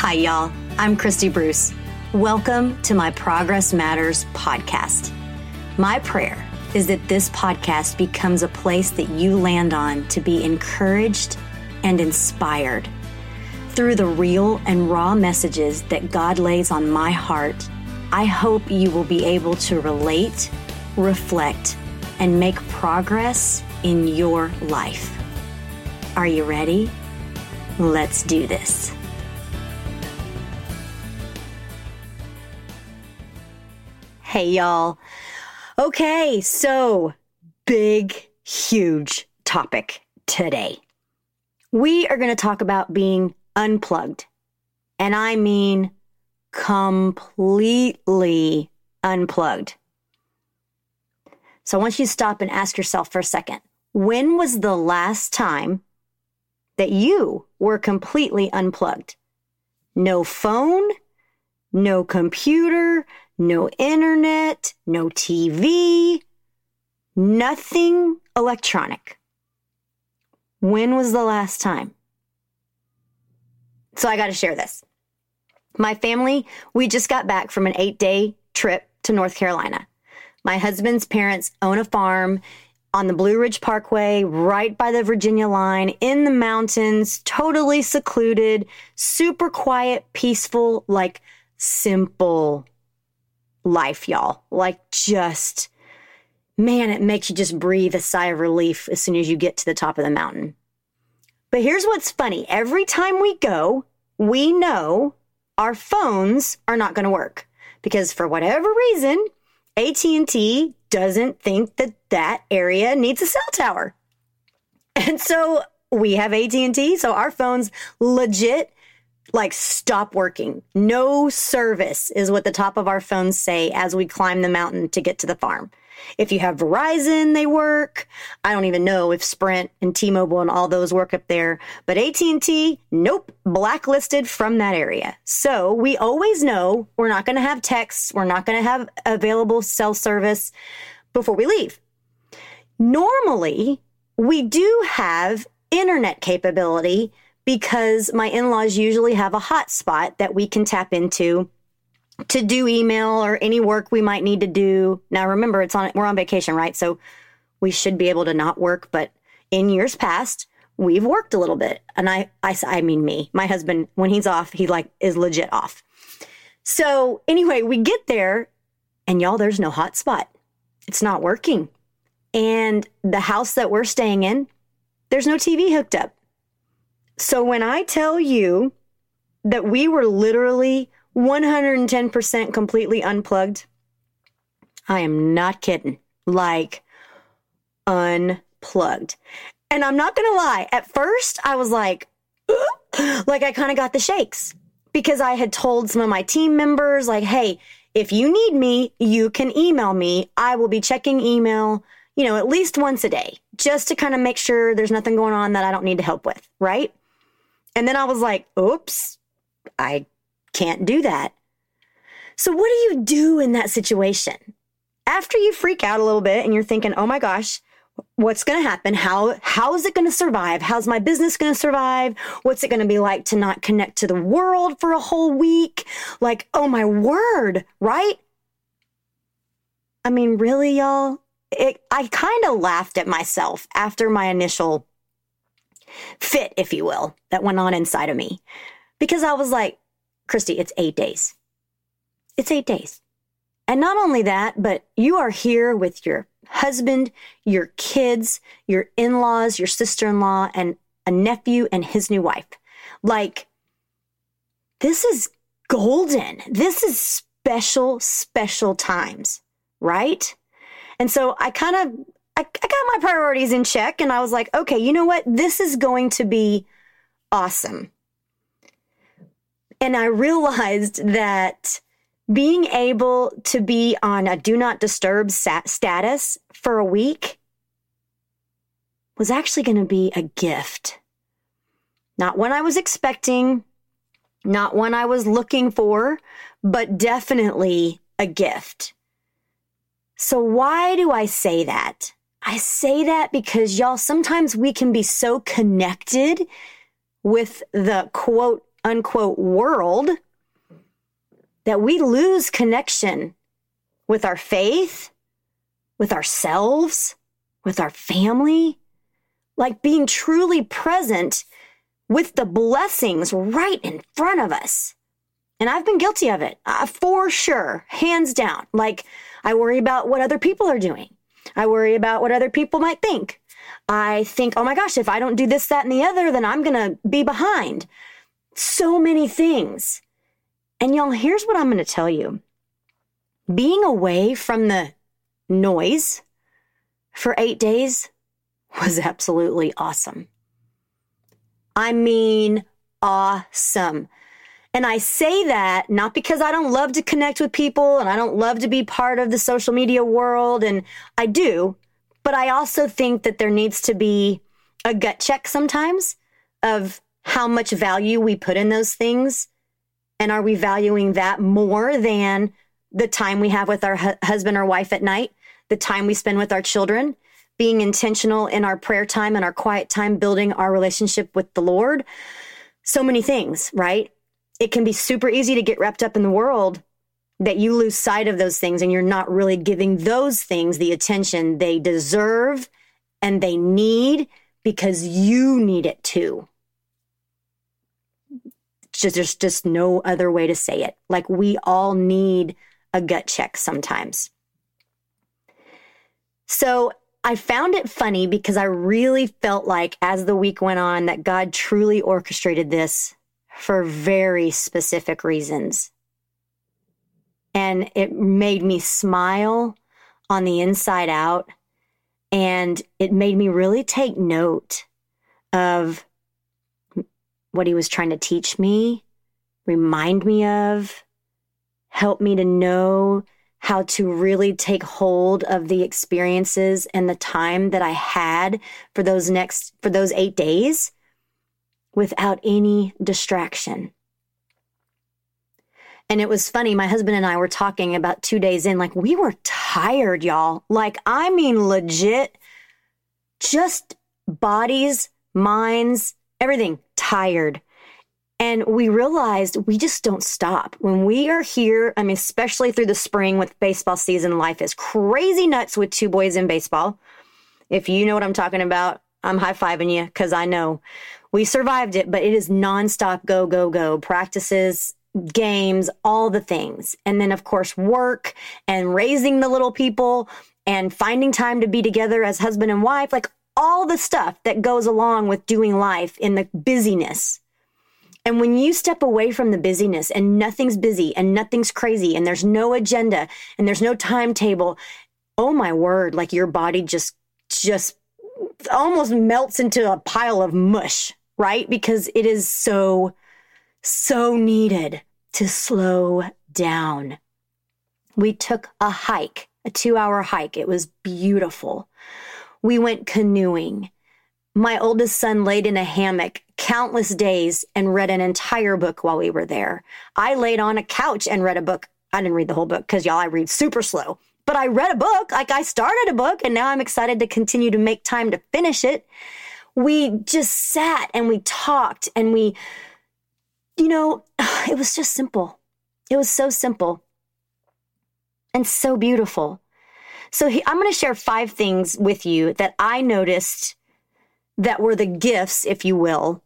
Hi, y'all. I'm Christy Bruce. Welcome to my Progress Matters podcast. My prayer is that this podcast becomes a place that you land on to be encouraged and inspired. Through the real and raw messages that God lays on my heart, I hope you will be able to relate, reflect, and make progress in your life. Are you ready? Let's do this. Hey, y'all. Okay, so big, huge topic today. We are going to talk about being unplugged. And I mean completely unplugged. So I want you to stop and ask yourself for a second when was the last time that you were completely unplugged? No phone, no computer, no internet, no TV, nothing electronic. When was the last time? So I got to share this. My family, we just got back from an eight day trip to North Carolina. My husband's parents own a farm on the Blue Ridge Parkway, right by the Virginia line, in the mountains, totally secluded, super quiet, peaceful, like simple life, y'all. Like just, man, it makes you just breathe a sigh of relief as soon as you get to the top of the mountain. But here's what's funny. Every time we go, we know our phones are not going to work because for whatever reason, AT&T doesn't think that that area needs a cell tower. And so we have AT&T, so our phones legit like stop working. No service is what the top of our phones say as we climb the mountain to get to the farm. If you have Verizon, they work. I don't even know if Sprint and T-Mobile and all those work up there, but AT&T, nope, blacklisted from that area. So we always know we're not going to have texts. We're not going to have available cell service before we leave. Normally, we do have internet capability because my in-laws usually have a hotspot that we can tap into to do email or any work we might need to do. Now remember it's on we're on vacation, right? So we should be able to not work, but in years past, we've worked a little bit. And I I I mean me. My husband when he's off, he like is legit off. So anyway, we get there and y'all there's no hotspot. It's not working. And the house that we're staying in, there's no TV hooked up. So when I tell you that we were literally 110% completely unplugged. I am not kidding. Like, unplugged. And I'm not going to lie. At first, I was like, like I kind of got the shakes because I had told some of my team members, like, hey, if you need me, you can email me. I will be checking email, you know, at least once a day just to kind of make sure there's nothing going on that I don't need to help with. Right. And then I was like, oops, I can't do that. So, what do you do in that situation? After you freak out a little bit and you're thinking, oh my gosh, what's going to happen? How, how is it going to survive? How's my business going to survive? What's it going to be like to not connect to the world for a whole week? Like, oh my word, right? I mean, really, y'all? It, I kind of laughed at myself after my initial fit, if you will, that went on inside of me. Because I was like, Christy, it's eight days. It's eight days. And not only that, but you are here with your husband, your kids, your in laws, your sister in law, and a nephew and his new wife. Like, this is golden. This is special, special times, right? And so I kind of, I, I got my priorities in check and I was like, okay, you know what? This is going to be awesome. And I realized that being able to be on a do not disturb status for a week was actually going to be a gift. Not one I was expecting, not one I was looking for, but definitely a gift. So, why do I say that? I say that because y'all, sometimes we can be so connected with the quote unquote world that we lose connection with our faith, with ourselves, with our family, like being truly present with the blessings right in front of us. And I've been guilty of it uh, for sure, hands down. Like I worry about what other people are doing. I worry about what other people might think. I think, oh my gosh, if I don't do this, that, and the other, then I'm going to be behind. So many things. And y'all, here's what I'm going to tell you being away from the noise for eight days was absolutely awesome. I mean, awesome. And I say that not because I don't love to connect with people and I don't love to be part of the social media world, and I do, but I also think that there needs to be a gut check sometimes of how much value we put in those things. And are we valuing that more than the time we have with our hu- husband or wife at night, the time we spend with our children, being intentional in our prayer time and our quiet time, building our relationship with the Lord? So many things, right? It can be super easy to get wrapped up in the world that you lose sight of those things and you're not really giving those things the attention they deserve and they need because you need it too. Just, there's just no other way to say it. Like we all need a gut check sometimes. So I found it funny because I really felt like as the week went on that God truly orchestrated this for very specific reasons. And it made me smile on the inside out. And it made me really take note of what he was trying to teach me, remind me of, help me to know how to really take hold of the experiences and the time that I had for those next, for those eight days without any distraction. And it was funny. My husband and I were talking about two days in, like, we were tired, y'all. Like, I mean, legit, just bodies, minds, everything tired. And we realized we just don't stop. When we are here, I mean, especially through the spring with baseball season, life is crazy nuts with two boys in baseball. If you know what I'm talking about, I'm high fiving you because I know we survived it, but it is nonstop go, go, go practices, games, all the things. And then, of course, work and raising the little people and finding time to be together as husband and wife, like all the stuff that goes along with doing life in the busyness. And when you step away from the busyness and nothing's busy and nothing's crazy and there's no agenda and there's no timetable, oh my word, like your body just, just almost melts into a pile of mush right? Because it is so, so needed to slow down. We took a hike, a two hour hike. It was beautiful. We went canoeing. My oldest son laid in a hammock countless days and read an entire book while we were there. I laid on a couch and read a book. I didn't read the whole book because y'all, I read super slow, but I read a book. Like I started a book and now I'm excited to continue to make time to finish it we just sat and we talked and we, you know, it was just simple. It was so simple and so beautiful. So he, I'm going to share five things with you that I noticed that were the gifts, if you will,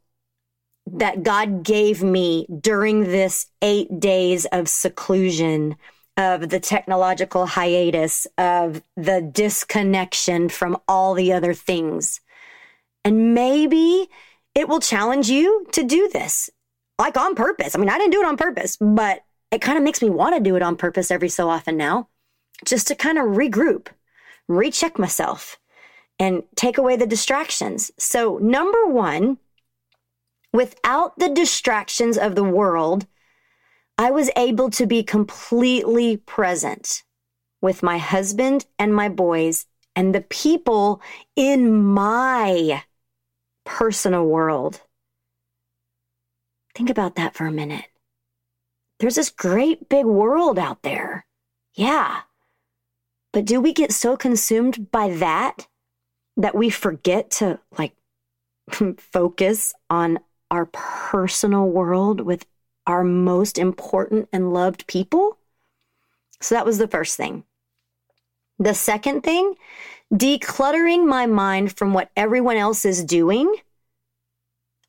that God gave me during this eight days of seclusion, of the technological hiatus, of the disconnection from all the other things. And maybe it will challenge you to do this like on purpose. I mean, I didn't do it on purpose, but it kind of makes me want to do it on purpose every so often now, just to kind of regroup, recheck myself, and take away the distractions. So, number one, without the distractions of the world, I was able to be completely present with my husband and my boys and the people in my personal world. Think about that for a minute. There's this great big world out there. Yeah. But do we get so consumed by that that we forget to like focus on our personal world with our most important and loved people. So that was the first thing. The second thing, decluttering my mind from what everyone else is doing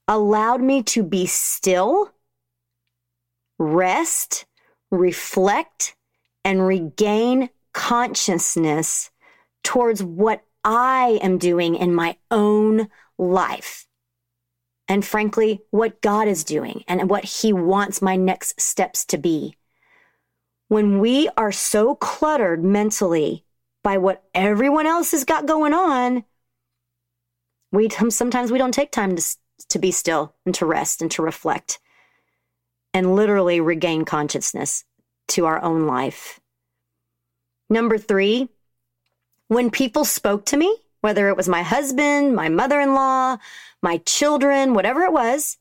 allowed me to be still, rest, reflect, and regain consciousness towards what I am doing in my own life. And frankly, what God is doing and what He wants my next steps to be. When we are so cluttered mentally by what everyone else has got going on, we sometimes we don't take time to, to be still and to rest and to reflect and literally regain consciousness to our own life. Number three, when people spoke to me, whether it was my husband, my mother in law, my children, whatever it was,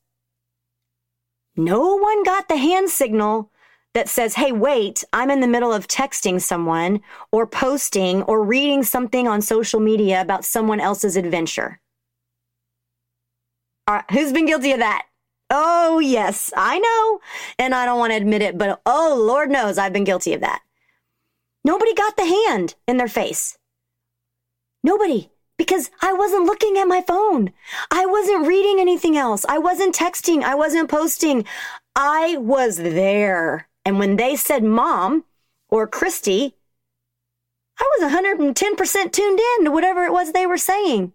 no one got the hand signal that says, Hey, wait, I'm in the middle of texting someone or posting or reading something on social media about someone else's adventure. All right, who's been guilty of that? Oh, yes, I know. And I don't want to admit it, but oh, Lord knows I've been guilty of that. Nobody got the hand in their face. Nobody, because I wasn't looking at my phone. I wasn't reading anything else. I wasn't texting. I wasn't posting. I was there. And when they said mom or Christy, I was 110% tuned in to whatever it was they were saying.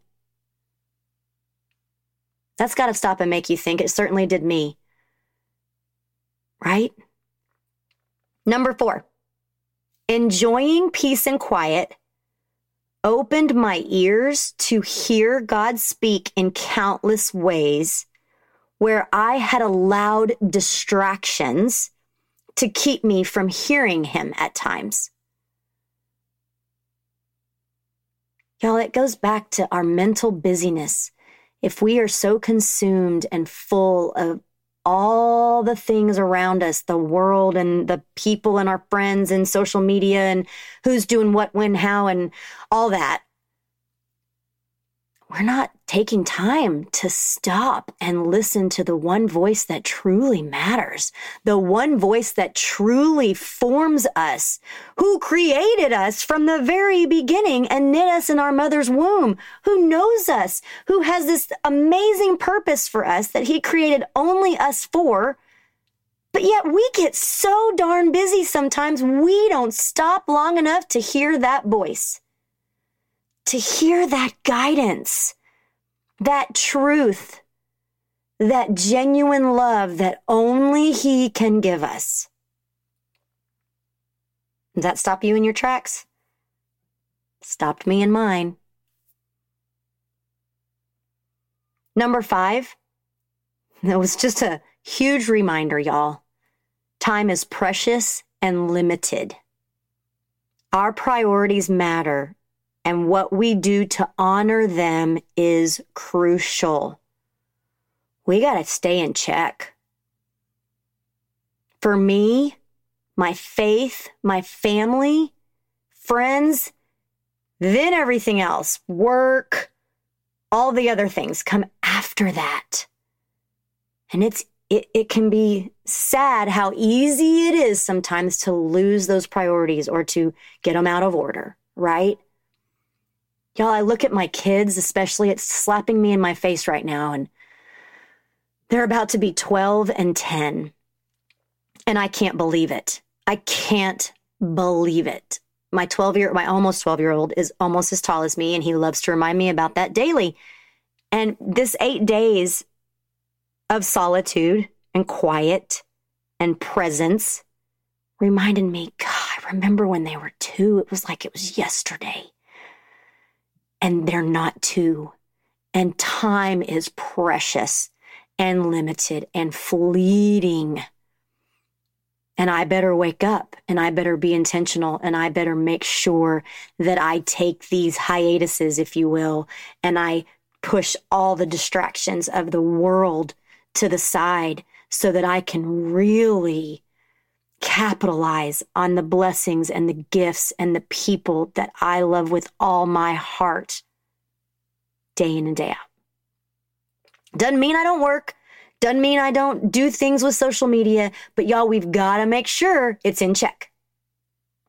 That's got to stop and make you think. It certainly did me. Right? Number four, enjoying peace and quiet opened my ears to hear God speak in countless ways where I had allowed distractions to keep me from hearing Him at times. Y'all, it goes back to our mental busyness if we are so consumed and full of all the things around us, the world and the people and our friends and social media and who's doing what, when, how, and all that, we're not taking time to stop and listen to the one voice that truly matters, the one voice that truly forms us, who created us from the very beginning and knit us in our mother's womb, who knows us, who has this amazing purpose for us that he created only us for. But yet we get so darn busy sometimes we don't stop long enough to hear that voice, to hear that guidance that truth, that genuine love that only He can give us. Does that stop you in your tracks? Stopped me in mine. Number five, it was just a huge reminder, y'all. Time is precious and limited. Our priorities matter and what we do to honor them is crucial. We got to stay in check. For me, my faith, my family, friends, then everything else, work, all the other things come after that. And it's it, it can be sad how easy it is sometimes to lose those priorities or to get them out of order, right? Y'all, I look at my kids, especially, it's slapping me in my face right now, and they're about to be 12 and 10. And I can't believe it. I can't believe it. My 12 year, my almost 12 year old is almost as tall as me, and he loves to remind me about that daily. And this eight days of solitude and quiet and presence reminded me, God, I remember when they were two. It was like it was yesterday and they're not two. And time is precious and limited and fleeting. And I better wake up and I better be intentional and I better make sure that I take these hiatuses, if you will, and I push all the distractions of the world to the side so that I can really capitalize on the blessings and the gifts and the people that I love with all my heart day in and day out. Doesn't mean I don't work. Doesn't mean I don't do things with social media, but y'all, we've got to make sure it's in check.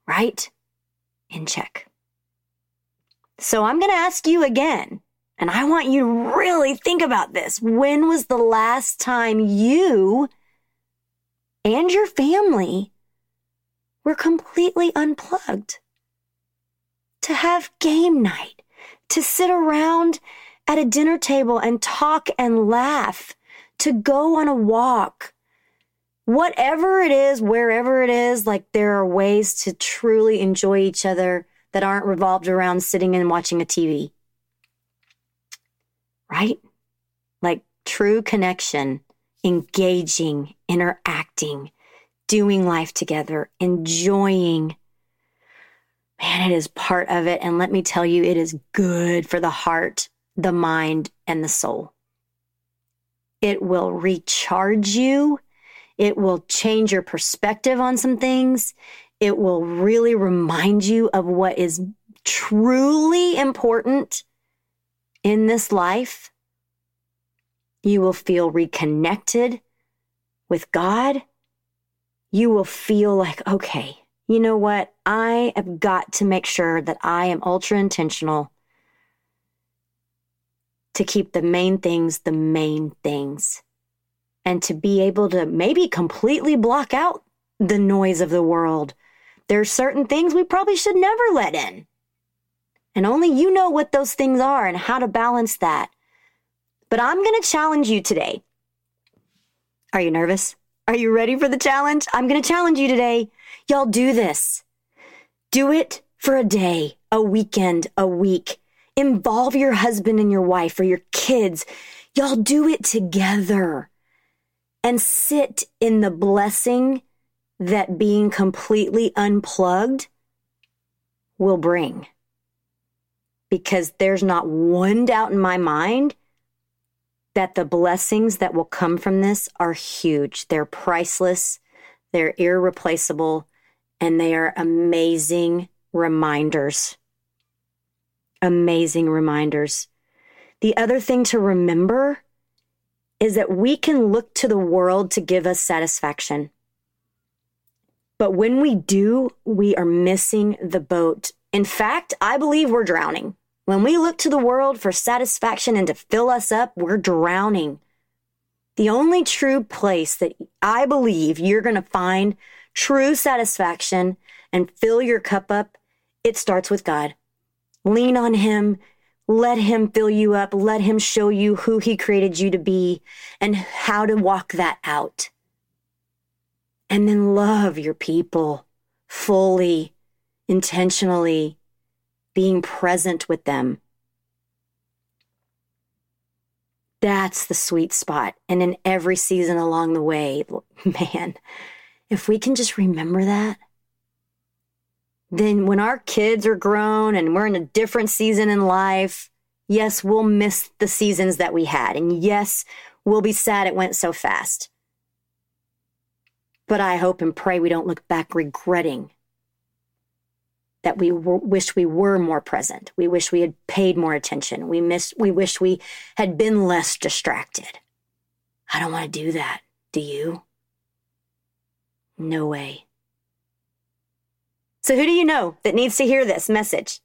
Right? In check. So I'm going to ask you again, and I want you to really think about this. When was the last time you and your family were completely unplugged? To have game night, to sit around at a dinner table and talk and laugh to go on a walk. Whatever it is, wherever it is, like there are ways to truly enjoy each other that aren't revolved around sitting and watching a TV. Right? Like true connection, engaging, interacting, doing life together, enjoying. Man, it is part of it. And let me tell you, it is good for the heart, the mind, and the soul. It will recharge you. It will change your perspective on some things. It will really remind you of what is truly important in this life. You will feel reconnected with God. You will feel like, okay, you know what? I have got to make sure that I am ultra intentional to keep the main things the main things and to be able to maybe completely block out the noise of the world. There are certain things we probably should never let in. And only you know what those things are and how to balance that. But I'm going to challenge you today. Are you nervous? Are you ready for the challenge? I'm going to challenge you today. Y'all do this. Do it for a day, a weekend, a week. Involve your husband and your wife or your kids. Y'all do it together and sit in the blessing that being completely unplugged will bring. Because there's not one doubt in my mind that the blessings that will come from this are huge. They're priceless, they're irreplaceable, and they are amazing reminders amazing reminders. The other thing to remember is that we can look to the world to give us satisfaction. But when we do, we are missing the boat. In fact, I believe we're drowning. When we look to the world for satisfaction and to fill us up, we're drowning. The only true place that I believe you're going to find true satisfaction and fill your cup up, it starts with God. Lean on Him. Let Him fill you up. Let Him show you who He created you to be and how to walk that out. And then love your people fully, intentionally, being present with them. That's the sweet spot. And in every season along the way, man, if we can just remember that, then when our kids are grown and we're in a different season in life, yes, we'll miss the seasons that we had. And yes, we'll be sad it went so fast. But I hope and pray we don't look back regretting that we w- wish we were more present. We wish we had paid more attention. We miss, we wish we had been less distracted. I don't want to do that. Do you? No way. So, who do you know that needs to hear this message?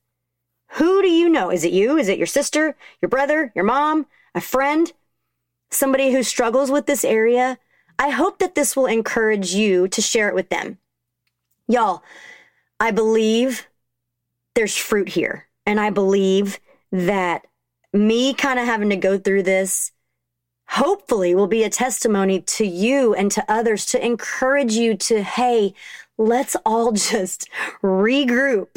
Who do you know? Is it you? Is it your sister, your brother, your mom, a friend, somebody who struggles with this area? I hope that this will encourage you to share it with them. Y'all, I believe there's fruit here. And I believe that me kind of having to go through this hopefully will be a testimony to you and to others to encourage you to, hey, let's all just regroup.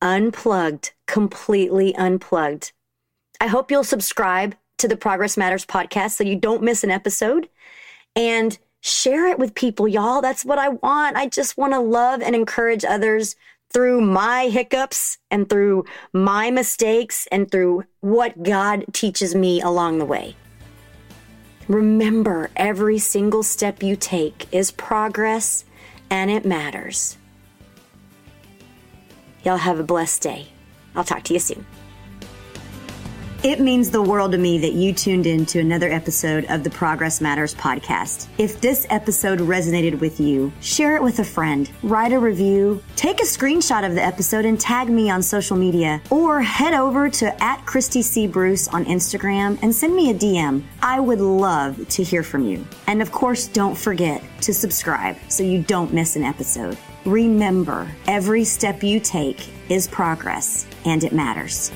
Unplugged, completely unplugged. I hope you'll subscribe to the Progress Matters podcast so you don't miss an episode and share it with people, y'all. That's what I want. I just want to love and encourage others through my hiccups and through my mistakes and through what God teaches me along the way. Remember, every single step you take is progress and it matters. Y'all have a blessed day. I'll talk to you soon. It means the world to me that you tuned in to another episode of the Progress Matters podcast. If this episode resonated with you, share it with a friend, write a review, take a screenshot of the episode and tag me on social media, or head over to at Christy C. Bruce on Instagram and send me a DM. I would love to hear from you. And of course, don't forget to subscribe so you don't miss an episode. Remember, every step you take is progress and it matters.